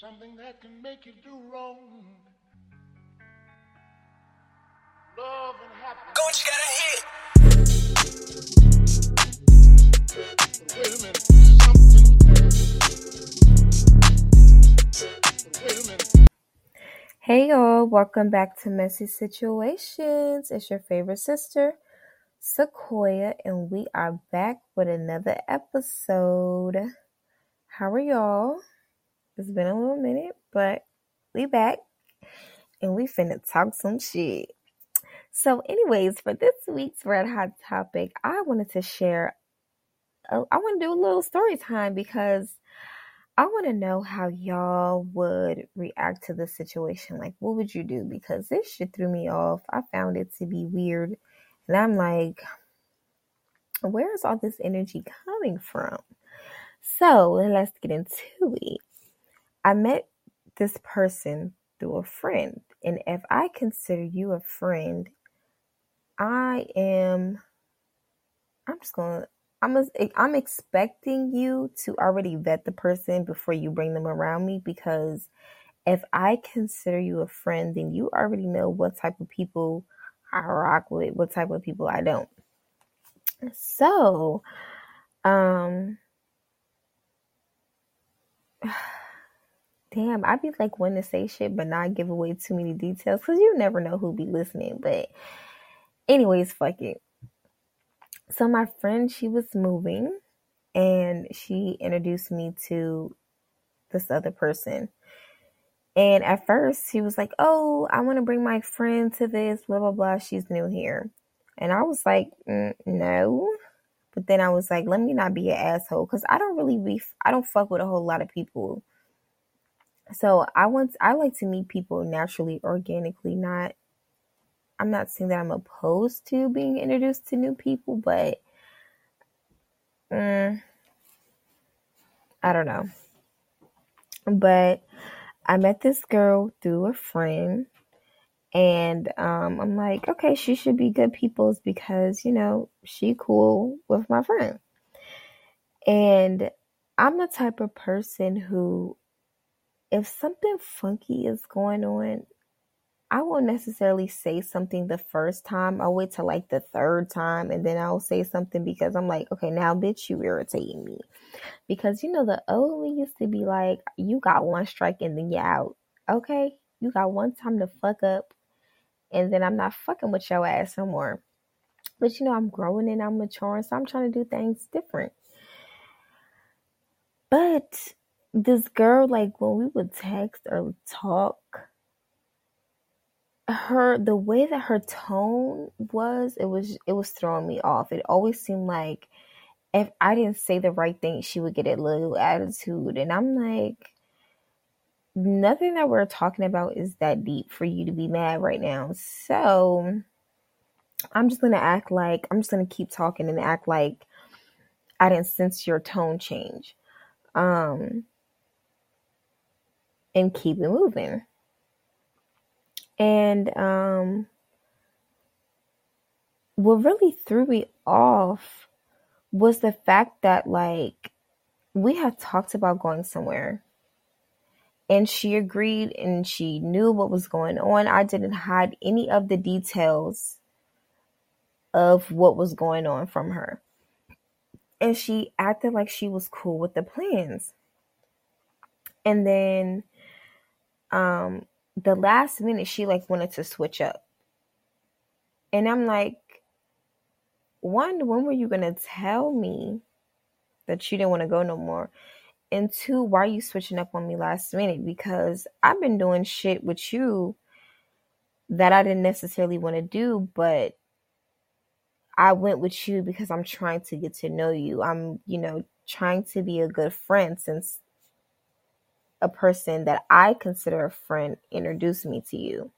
something that can make you do wrong. Love and happiness. Go what you gotta hit. Wait a minute. Something. Wait a minute. Hey y'all, welcome back to Messy Situations. It's your favorite sister, Sequoia, and we are back with another episode. How are y'all? It's been a little minute, but we back and we finna talk some shit. So, anyways, for this week's Red Hot topic, I wanted to share. Uh, I want to do a little story time because I want to know how y'all would react to this situation. Like, what would you do? Because this shit threw me off. I found it to be weird. And I'm like, where is all this energy coming from? So let's get into it. I met this person through a friend. And if I consider you a friend, I am, I'm just going to I'm I'm expecting you to already vet the person before you bring them around me because if I consider you a friend, then you already know what type of people I rock with, what type of people I don't. So, um, damn, I'd be like one to say shit, but not give away too many details because you never know who be listening. But, anyways, fuck it. So my friend, she was moving and she introduced me to this other person. And at first he was like, Oh, I want to bring my friend to this, blah, blah, blah. She's new here. And I was like, mm, No. But then I was like, Let me not be an asshole because I don't really be, I don't fuck with a whole lot of people. So I want, I like to meet people naturally, organically, not I'm not saying that I'm opposed to being introduced to new people, but mm, I don't know. But I met this girl through a friend, and um, I'm like, okay, she should be good people's because you know she cool with my friend, and I'm the type of person who, if something funky is going on, I won't necessarily say something the first time. I'll wait till like the third time and then I'll say something because I'm like, okay, now bitch, you irritating me. Because you know, the old me used to be like, you got one strike and then you're out. Okay? You got one time to fuck up and then I'm not fucking with your ass no more. But you know, I'm growing and I'm maturing, so I'm trying to do things different. But this girl, like when we would text or talk, her the way that her tone was it was it was throwing me off. It always seemed like if i didn't say the right thing she would get a little attitude. And i'm like nothing that we're talking about is that deep for you to be mad right now. So i'm just gonna act like i'm just gonna keep talking and act like i didn't sense your tone change. Um and keep it moving and um, what really threw me off was the fact that, like, we had talked about going somewhere. And she agreed and she knew what was going on. I didn't hide any of the details of what was going on from her. And she acted like she was cool with the plans. And then um the last minute she like wanted to switch up. And I'm like, one, when were you gonna tell me that you didn't want to go no more? And two, why are you switching up on me last minute? Because I've been doing shit with you that I didn't necessarily want to do, but I went with you because I'm trying to get to know you. I'm, you know, trying to be a good friend since a person that I consider a friend introduced me to you.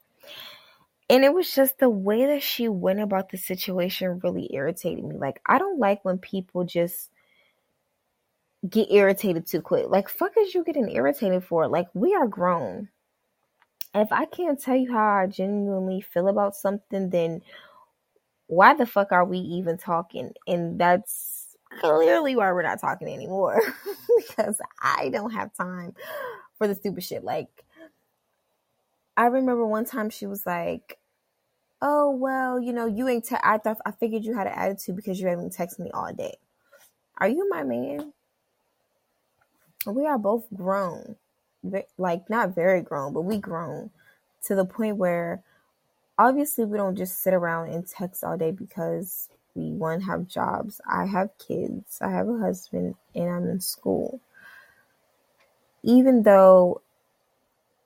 And it was just the way that she went about the situation really irritated me. Like, I don't like when people just get irritated too quick. Like, fuck is you getting irritated for? Like, we are grown. if I can't tell you how I genuinely feel about something, then why the fuck are we even talking? And that's clearly why we're not talking anymore because I don't have time for the stupid shit. Like, I remember one time she was like, "Oh well, you know, you ain't. Te- I thought I figured you had an attitude because you haven't texted me all day. Are you my man? We are both grown, like not very grown, but we grown to the point where obviously we don't just sit around and text all day because we one have jobs. I have kids. I have a husband, and I'm in school. Even though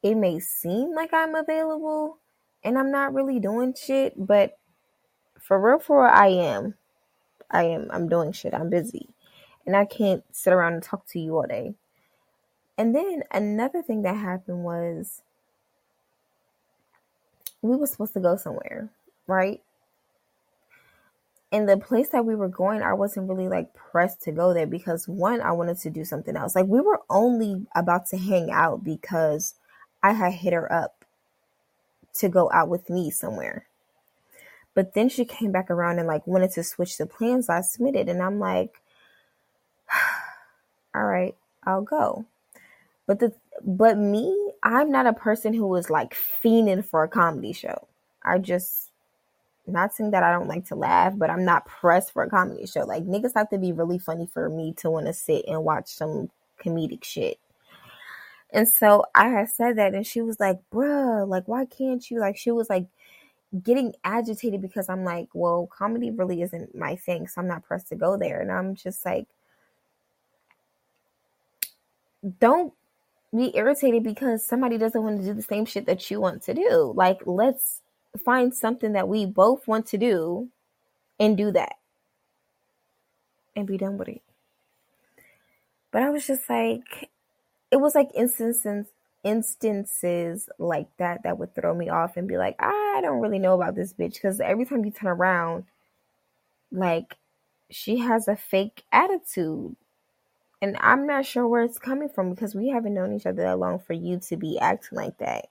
it may seem like I'm available and I'm not really doing shit, but for real, for real, I am. I am. I'm doing shit. I'm busy. And I can't sit around and talk to you all day. And then another thing that happened was we were supposed to go somewhere, right? And the place that we were going, I wasn't really like pressed to go there because one, I wanted to do something else. Like we were only about to hang out because I had hit her up to go out with me somewhere. But then she came back around and like wanted to switch the plans I submitted. And I'm like, all right, I'll go. But the but me, I'm not a person who is like fiending for a comedy show. I just not saying that I don't like to laugh, but I'm not pressed for a comedy show. Like niggas have to be really funny for me to want to sit and watch some comedic shit. And so I had said that, and she was like, bruh, like, why can't you? Like, she was like getting agitated because I'm like, well, comedy really isn't my thing, so I'm not pressed to go there. And I'm just like, don't be irritated because somebody doesn't want to do the same shit that you want to do. Like, let's find something that we both want to do and do that and be done with it. But I was just like, it was like instances instances like that that would throw me off and be like, I don't really know about this bitch because every time you turn around, like she has a fake attitude. And I'm not sure where it's coming from because we haven't known each other that long for you to be acting like that.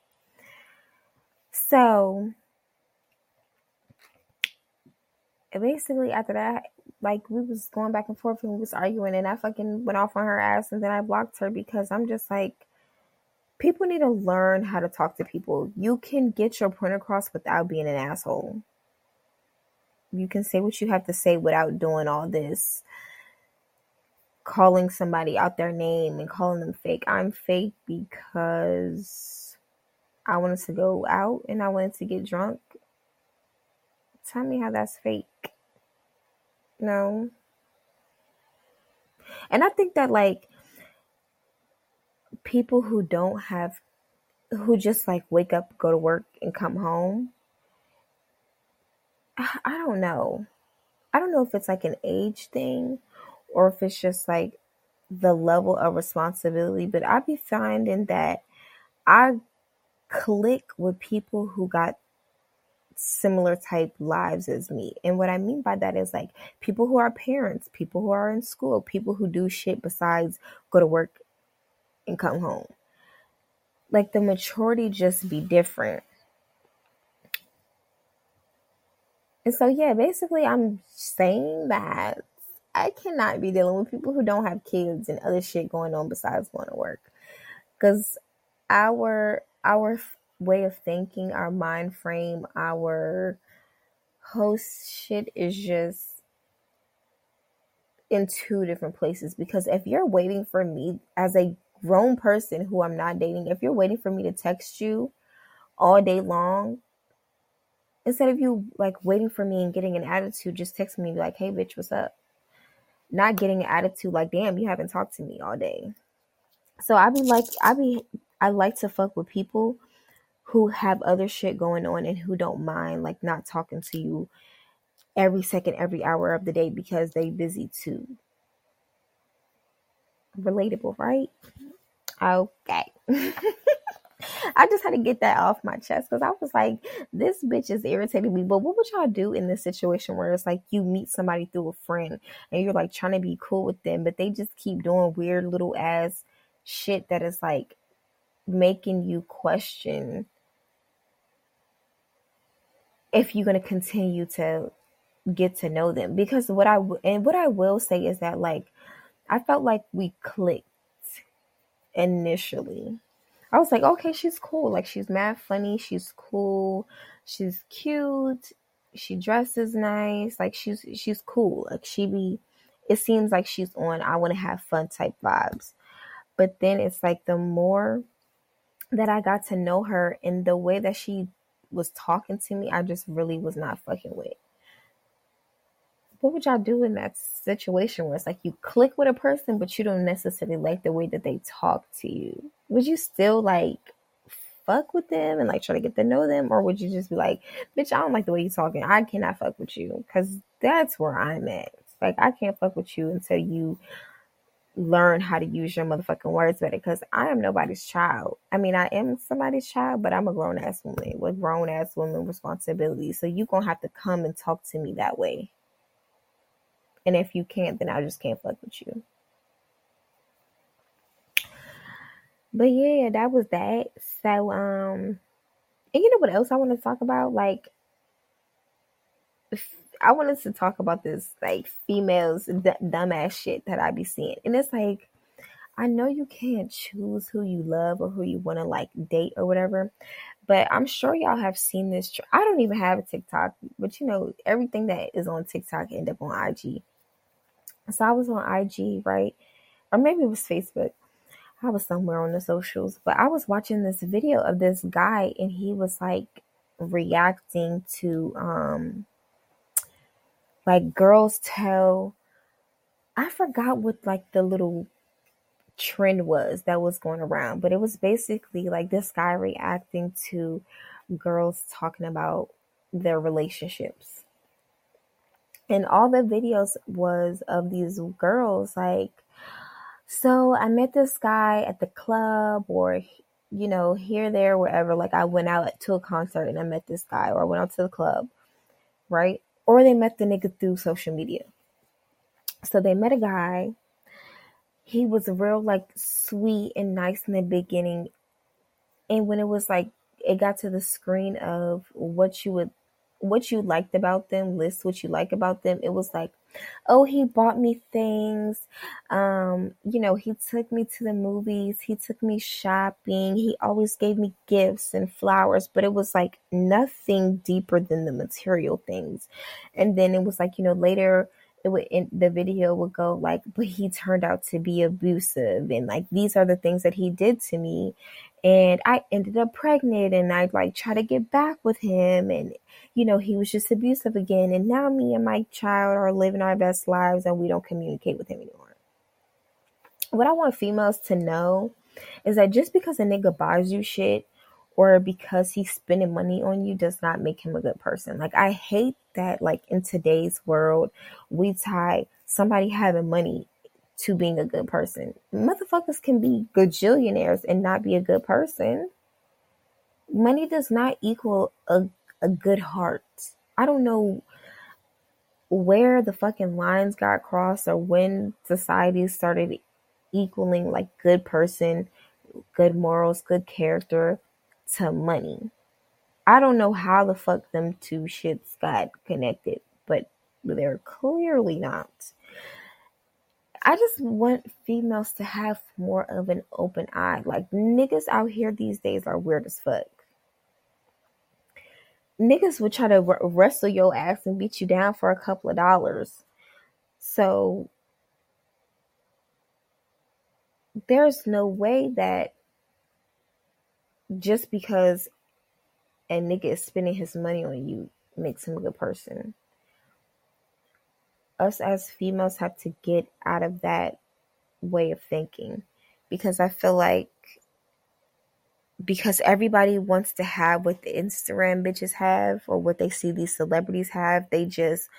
So basically after that, like we was going back and forth and we was arguing and I fucking went off on her ass and then I blocked her because I'm just like people need to learn how to talk to people. You can get your point across without being an asshole. You can say what you have to say without doing all this calling somebody out their name and calling them fake. I'm fake because I wanted to go out and I wanted to get drunk. Tell me how that's fake. No. And I think that like people who don't have who just like wake up, go to work and come home. I, I don't know. I don't know if it's like an age thing or if it's just like the level of responsibility, but I be finding that I click with people who got similar type lives as me. And what I mean by that is like people who are parents, people who are in school, people who do shit besides go to work and come home. Like the maturity just be different. And so yeah, basically I'm saying that I cannot be dealing with people who don't have kids and other shit going on besides going to work. Cuz our our way of thinking, our mind frame, our host shit is just in two different places. Because if you're waiting for me as a grown person who I'm not dating, if you're waiting for me to text you all day long, instead of you like waiting for me and getting an attitude, just text me and be like, hey, bitch, what's up? Not getting an attitude like, damn, you haven't talked to me all day. So I be like, I be, I like to fuck with people who have other shit going on and who don't mind like not talking to you every second, every hour of the day because they busy too. Relatable, right? Okay. I just had to get that off my chest because I was like, this bitch is irritating me. But what would y'all do in this situation where it's like you meet somebody through a friend and you're like trying to be cool with them, but they just keep doing weird little ass shit that is like making you question if you're going to continue to get to know them because what I and what I will say is that like I felt like we clicked initially I was like, okay, she's cool. Like she's mad funny. She's cool. She's cute. She dresses nice. Like she's she's cool. Like she be. It seems like she's on. I want to have fun type vibes. But then it's like the more that I got to know her and the way that she was talking to me, I just really was not fucking with. What would y'all do in that situation where it's like you click with a person, but you don't necessarily like the way that they talk to you? Would you still like fuck with them and like try to get to know them, or would you just be like, bitch, I don't like the way you talking. I cannot fuck with you because that's where I'm at. Like I can't fuck with you until you learn how to use your motherfucking words better because I am nobody's child. I mean, I am somebody's child, but I'm a grown ass woman with grown ass woman responsibilities. So you're gonna have to come and talk to me that way. And if you can't, then I just can't fuck with you. But yeah, that was that. So um and you know what else I want to talk about? Like I wanted to talk about this like females d- dumbass shit that I be seeing, and it's like I know you can't choose who you love or who you want to like date or whatever, but I'm sure y'all have seen this. Tr- I don't even have a TikTok, but you know everything that is on TikTok end up on IG. So I was on IG, right, or maybe it was Facebook. I was somewhere on the socials, but I was watching this video of this guy, and he was like reacting to um like girls tell I forgot what like the little trend was that was going around, but it was basically like this guy reacting to girls talking about their relationships. And all the videos was of these girls like so I met this guy at the club or you know, here, there, wherever. Like I went out to a concert and I met this guy, or I went out to the club, right? Or they met the nigga through social media. So they met a guy. He was real like sweet and nice in the beginning. And when it was like it got to the screen of what you would what you liked about them, list what you like about them, it was like, oh, he bought me things. Um, you know, he took me to the movies, he took me shopping, he always gave me gifts and flowers, but it was like nothing deeper than the material things. And then it was like, you know, later it would in the video would go like but he turned out to be abusive and like these are the things that he did to me and I ended up pregnant and I like try to get back with him and you know he was just abusive again and now me and my child are living our best lives and we don't communicate with him anymore. What I want females to know is that just because a nigga buys you shit or because he's spending money on you does not make him a good person. Like I hate that like in today's world we tie somebody having money to being a good person. Motherfuckers can be gajillionaires and not be a good person. Money does not equal a, a good heart. I don't know where the fucking lines got crossed or when society started equaling like good person, good morals, good character to money. I don't know how the fuck them two shits got connected, but they're clearly not. I just want females to have more of an open eye. Like niggas out here these days are weird as fuck. Niggas would try to w- wrestle your ass and beat you down for a couple of dollars. So there's no way that just because a nigga is spending his money on you makes him a good person us as females have to get out of that way of thinking because I feel like because everybody wants to have what the Instagram bitches have or what they see these celebrities have, they just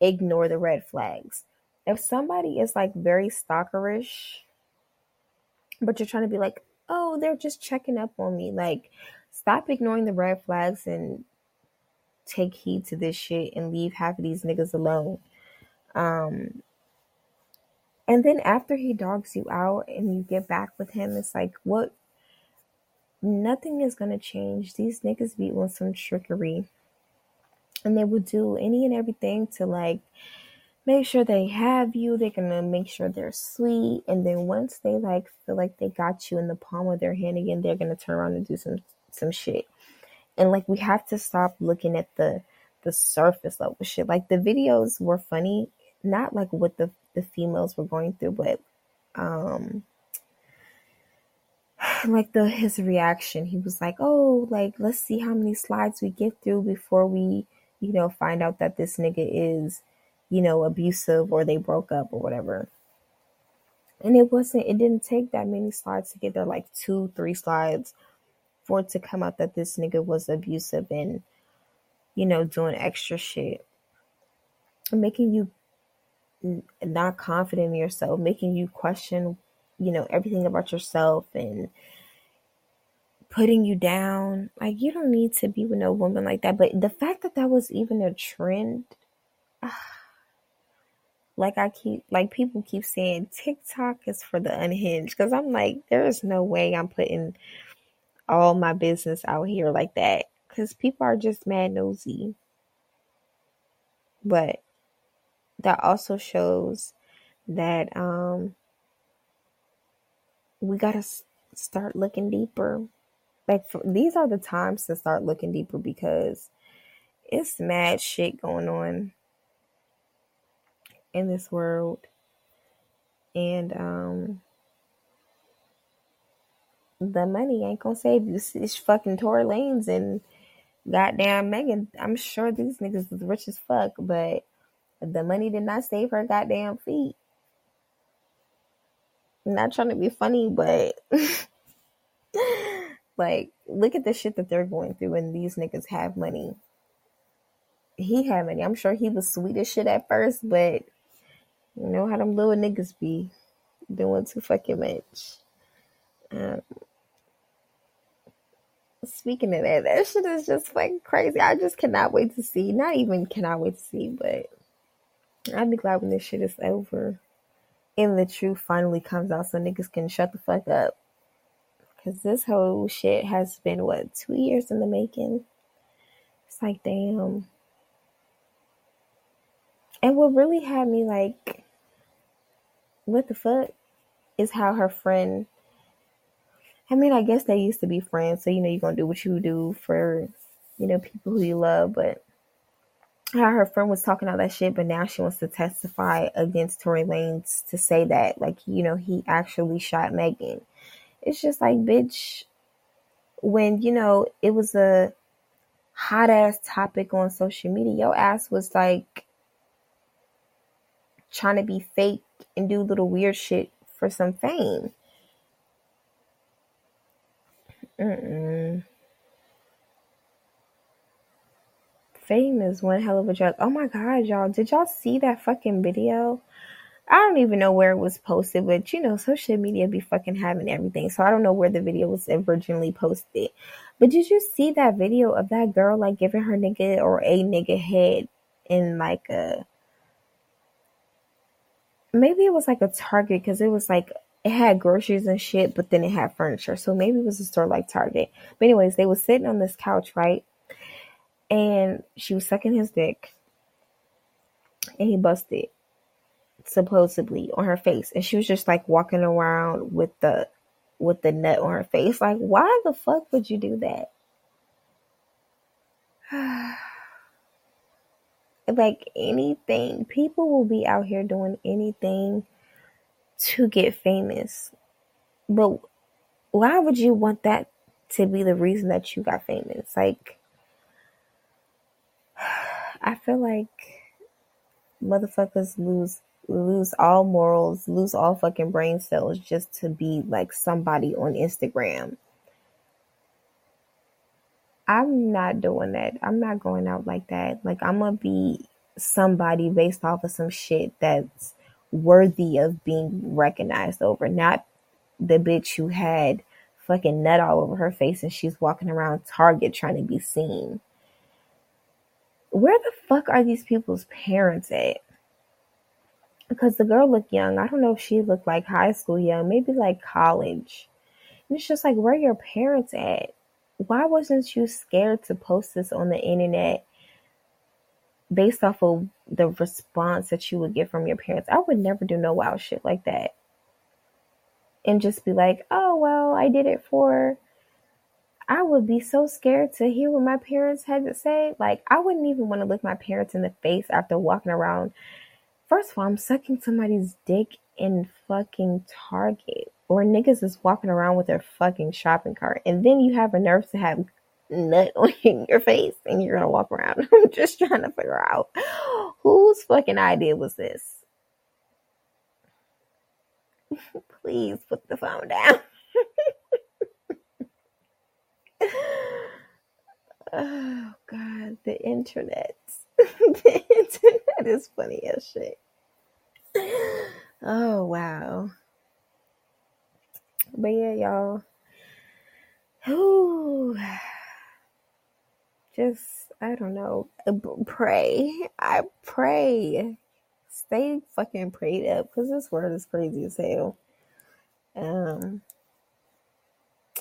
ignore the red flags. If somebody is like very stalkerish, but you're trying to be like, oh, they're just checking up on me, like, stop ignoring the red flags and take heed to this shit and leave half of these niggas alone. Um, and then after he dogs you out and you get back with him, it's like, what? Nothing is to change. These niggas be on some trickery. And they will do any and everything to like make sure they have you. They're gonna make sure they're sweet, and then once they like feel like they got you in the palm of their hand again, they're gonna turn around and do some some shit. And like we have to stop looking at the the surface level shit. Like the videos were funny, not like what the the females were going through, but um like the his reaction. He was like, "Oh, like let's see how many slides we get through before we, you know, find out that this nigga is, you know, abusive or they broke up or whatever." And it wasn't. It didn't take that many slides to get there, like two, three slides, for it to come out that this nigga was abusive and, you know, doing extra shit, making you not confident in yourself, making you question, you know, everything about yourself and putting you down. Like you don't need to be with no woman like that. But the fact that that was even a trend, like I keep, like people keep saying, TikTok is for the unhinged. Because I'm like, there is no way I'm putting all my business out here like that. Because people are just mad nosy. But that also shows that um we gotta s- start looking deeper. Like for, these are the times to start looking deeper because it's mad shit going on in this world, and um the money ain't gonna save you. It's, fucking Tory Lanez and goddamn Megan. I'm sure these niggas is rich as fuck, but the money did not save her goddamn feet. I'm Not trying to be funny, but like, look at the shit that they're going through, and these niggas have money. He had money. I'm sure he was sweet as shit at first, but you know how them little niggas be doing too fucking much. Um, speaking of that, that shit is just fucking crazy. I just cannot wait to see. Not even cannot wait to see, but I'll be glad when this shit is over and the truth finally comes out so niggas can shut the fuck up. Cause this whole shit has been what two years in the making. It's like damn. And what really had me like, what the fuck, is how her friend. I mean, I guess they used to be friends, so you know you're gonna do what you do for, you know, people who you love. But how her friend was talking all that shit, but now she wants to testify against Tory Lanez to say that, like, you know, he actually shot Megan. It's just like, bitch, when you know it was a hot ass topic on social media, your ass was like trying to be fake and do little weird shit for some fame. Mm-mm. Fame is one hell of a drug. Oh my god, y'all. Did y'all see that fucking video? I don't even know where it was posted, but you know, social media be fucking having everything. So I don't know where the video was originally posted. But did you see that video of that girl like giving her nigga or a nigga head in like a maybe it was like a Target because it was like it had groceries and shit, but then it had furniture. So maybe it was a store like Target. But anyways, they was sitting on this couch, right? And she was sucking his dick, and he busted supposedly on her face, and she was just like walking around with the with the nut on her face. Like, why the fuck would you do that? like anything, people will be out here doing anything to get famous. But why would you want that to be the reason that you got famous? Like, I feel like motherfuckers lose lose all morals, lose all fucking brain cells just to be like somebody on Instagram. I'm not doing that. I'm not going out like that. Like I'm gonna be somebody based off of some shit that's worthy of being recognized over, not the bitch who had fucking nut all over her face and she's walking around Target trying to be seen. Where the fuck are these people's parents at? Because the girl looked young. I don't know if she looked like high school young, maybe like college. And it's just like, where are your parents at? Why wasn't you scared to post this on the internet based off of the response that you would get from your parents. I would never do no wild shit like that. And just be like, oh, well, I did it for. I would be so scared to hear what my parents had to say. Like, I wouldn't even want to look my parents in the face after walking around. First of all, I'm sucking somebody's dick in fucking Target. Or niggas is walking around with their fucking shopping cart. And then you have a nerve to have nut on your face and you're gonna walk around. I'm just trying to figure out whose fucking idea was this. Please put the phone down. oh god, the internet. the internet is funny as shit. Oh wow. But yeah, y'all. Whew just I don't know, uh, pray. I pray. Stay fucking prayed up because this word is crazy as hell. Um,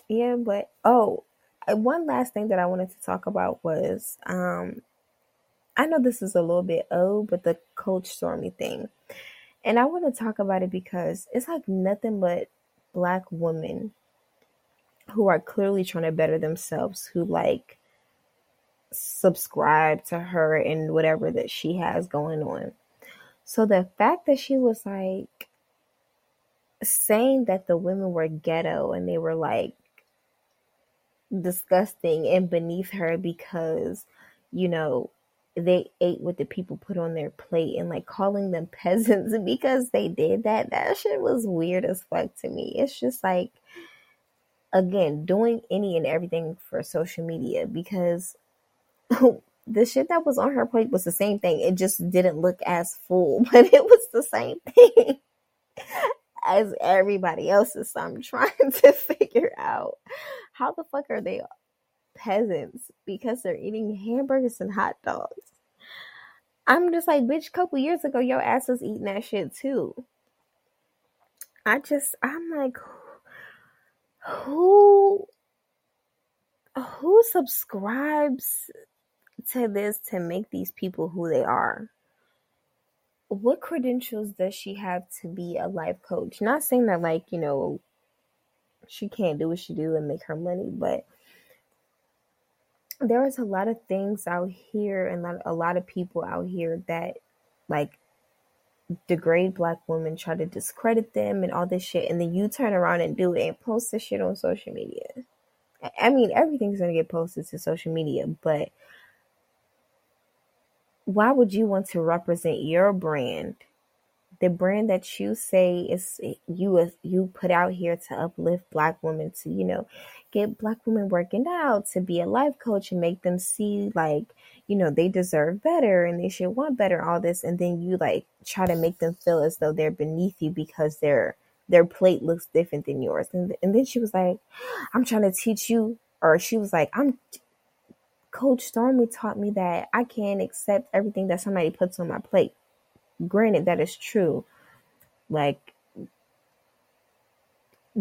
yeah, but oh, uh, one last thing that I wanted to talk about was um, I know this is a little bit old, but the Coach Stormy thing, and I want to talk about it because it's like nothing but black women who are clearly trying to better themselves, who like subscribe to her and whatever that she has going on. So the fact that she was like saying that the women were ghetto and they were like disgusting and beneath her because, you know, they ate what the people put on their plate and like calling them peasants because they did that. That shit was weird as fuck to me. It's just like, again, doing any and everything for social media because the shit that was on her plate was the same thing. It just didn't look as full, but it was the same thing as everybody else's. So I'm trying to figure out how the fuck are they peasants because they're eating hamburgers and hot dogs. I'm just like, bitch, couple years ago, your ass was eating that shit too. I just, I'm like, who, who subscribes to this to make these people who they are. What credentials does she have to be a life coach? Not saying that like, you know, she can't do what she do and make her money, but there is a lot of things out here and a lot of people out here that like degrade black women, try to discredit them and all this shit, and then you turn around and do it and post this shit on social media. I mean, everything's gonna get posted to social media, but why would you want to represent your brand? The brand that you say is you you put out here to uplift black women to you know get black women working out to be a life coach and make them see like you know they deserve better and they should want better all this. And then you like try to make them feel as though they're beneath you because their their plate looks different than yours. And, and then she was like i'm trying to teach you or she was like i'm Coach Stormy taught me that I can't accept everything that somebody puts on my plate. Granted, that is true. Like,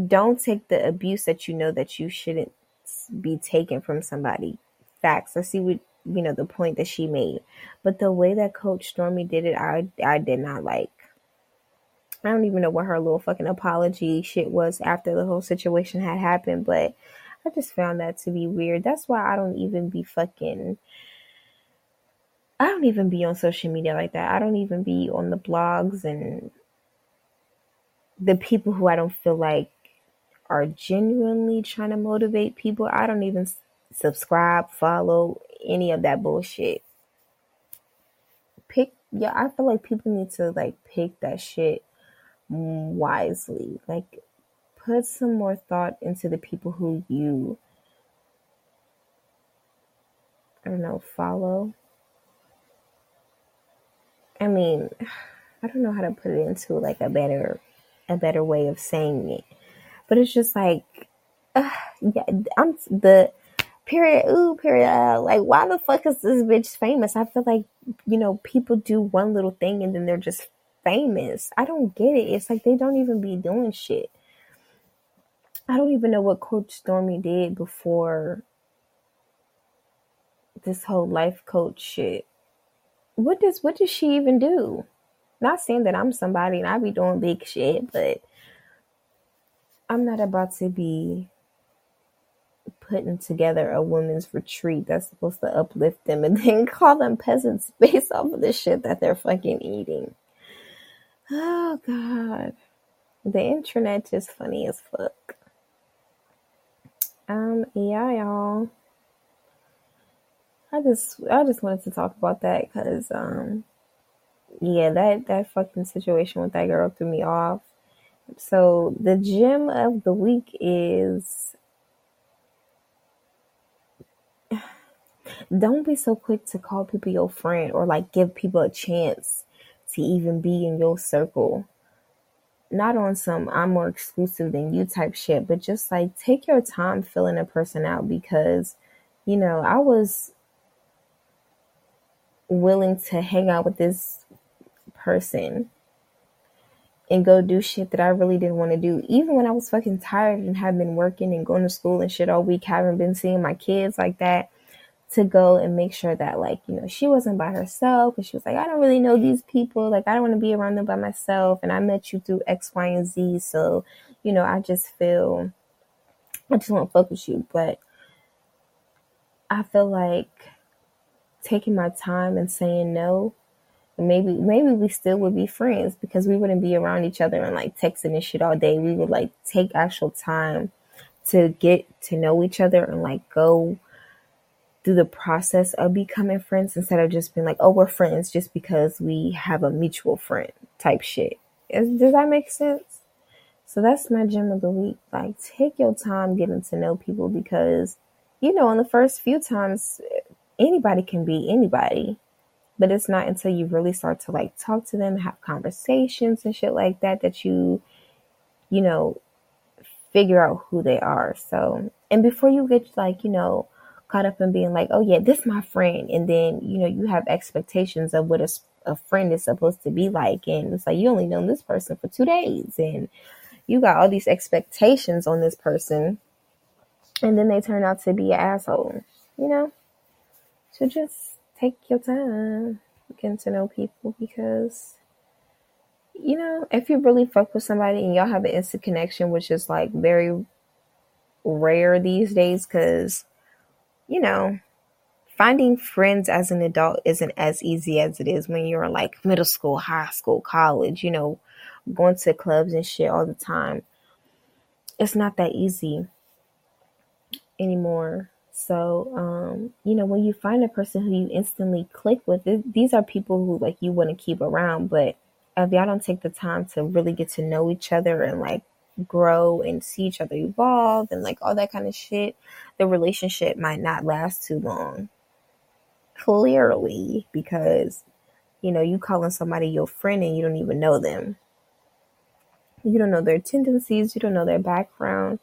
don't take the abuse that you know that you shouldn't be taken from somebody. Facts. I see what you know the point that she made, but the way that Coach Stormy did it, I I did not like. I don't even know what her little fucking apology shit was after the whole situation had happened, but I just found that to be weird. That's why I don't even be fucking. I don't even be on social media like that. I don't even be on the blogs and the people who I don't feel like are genuinely trying to motivate people. I don't even subscribe, follow any of that bullshit. Pick, yeah, I feel like people need to like pick that shit wisely. Like, put some more thought into the people who you I don't know, follow. I mean, I don't know how to put it into like a better a better way of saying it. But it's just like uh, yeah, I'm the period ooh period uh, like why the fuck is this bitch famous? I feel like, you know, people do one little thing and then they're just famous. I don't get it. It's like they don't even be doing shit. I don't even know what Coach Stormy did before this whole life coach shit. what does what does she even do? Not saying that I'm somebody and I be doing big shit, but I'm not about to be putting together a women's retreat that's supposed to uplift them and then call them peasants based off of the shit that they're fucking eating. Oh god. The internet is funny as fuck. Um, yeah, y'all. I just I just wanted to talk about that because um yeah, that that fucking situation with that girl threw me off. So the gem of the week is don't be so quick to call people your friend or like give people a chance to even be in your circle. Not on some I'm more exclusive than you type shit, but just like take your time filling a person out because, you know, I was willing to hang out with this person and go do shit that I really didn't want to do. Even when I was fucking tired and had been working and going to school and shit all week, haven't been seeing my kids like that, to go and make sure that, like, you know, she wasn't by herself. And she was like, I don't really know these people. Like, I don't want to be around them by myself. And I met you through X, Y, and Z. So, you know, I just feel, I just want to fuck with you. But I feel like taking my time and saying no And maybe maybe we still would be friends because we wouldn't be around each other and like texting and shit all day. We would like take actual time to get to know each other and like go through the process of becoming friends instead of just being like, oh, we're friends just because we have a mutual friend type shit. Does that make sense? So that's my gem of the week. Like, take your time getting to know people because, you know, in the first few times, anybody can be anybody but it's not until you really start to like talk to them, have conversations and shit like that that you, you know, figure out who they are. So, and before you get like, you know, caught up in being like, oh yeah, this my friend, and then you know you have expectations of what a, a friend is supposed to be like, and it's like you only known this person for two days, and you got all these expectations on this person, and then they turn out to be an asshole, you know. So just take your time getting to know people because you know if you really fuck with somebody and y'all have an instant connection which is like very rare these days because you know finding friends as an adult isn't as easy as it is when you're like middle school high school college you know going to clubs and shit all the time it's not that easy anymore so, um, you know, when you find a person who you instantly click with, these are people who like you want to keep around. But if y'all don't take the time to really get to know each other and like grow and see each other evolve and like all that kind of shit, the relationship might not last too long. Clearly, because you know, you calling somebody your friend and you don't even know them. You don't know their tendencies, you don't know their background.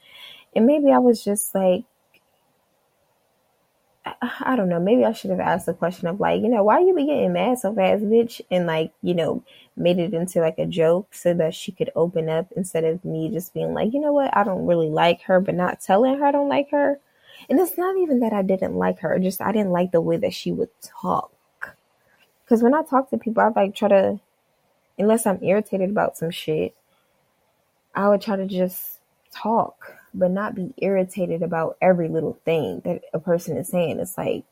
And maybe I was just like I don't know. Maybe I should have asked the question of like, you know, why you be getting mad so fast, bitch? And like, you know, made it into like a joke so that she could open up instead of me just being like, you know what, I don't really like her, but not telling her I don't like her. And it's not even that I didn't like her, just I didn't like the way that she would talk. Because when I talk to people, I like try to, unless I'm irritated about some shit, I would try to just talk but not be irritated about every little thing that a person is saying. It's like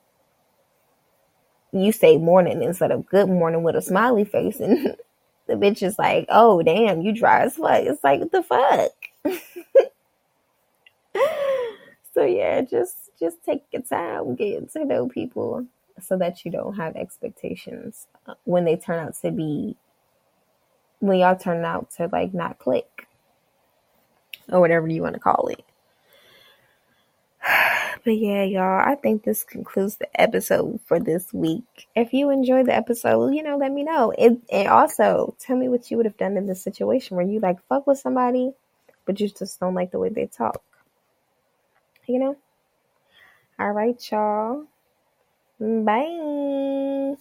you say morning instead of good morning with a smiley face, and the bitch is like, "Oh damn, you dry as fuck." It's like, what the fuck? so yeah, just just take your time getting to know people so that you don't have expectations uh, when they turn out to be when y'all turn out to like not click or whatever you want to call it. But yeah, y'all, I think this concludes the episode for this week. If you enjoyed the episode, you know, let me know. It, and also tell me what you would have done in this situation where you like fuck with somebody, but you just don't like the way they talk. You know? All right, y'all. Bye.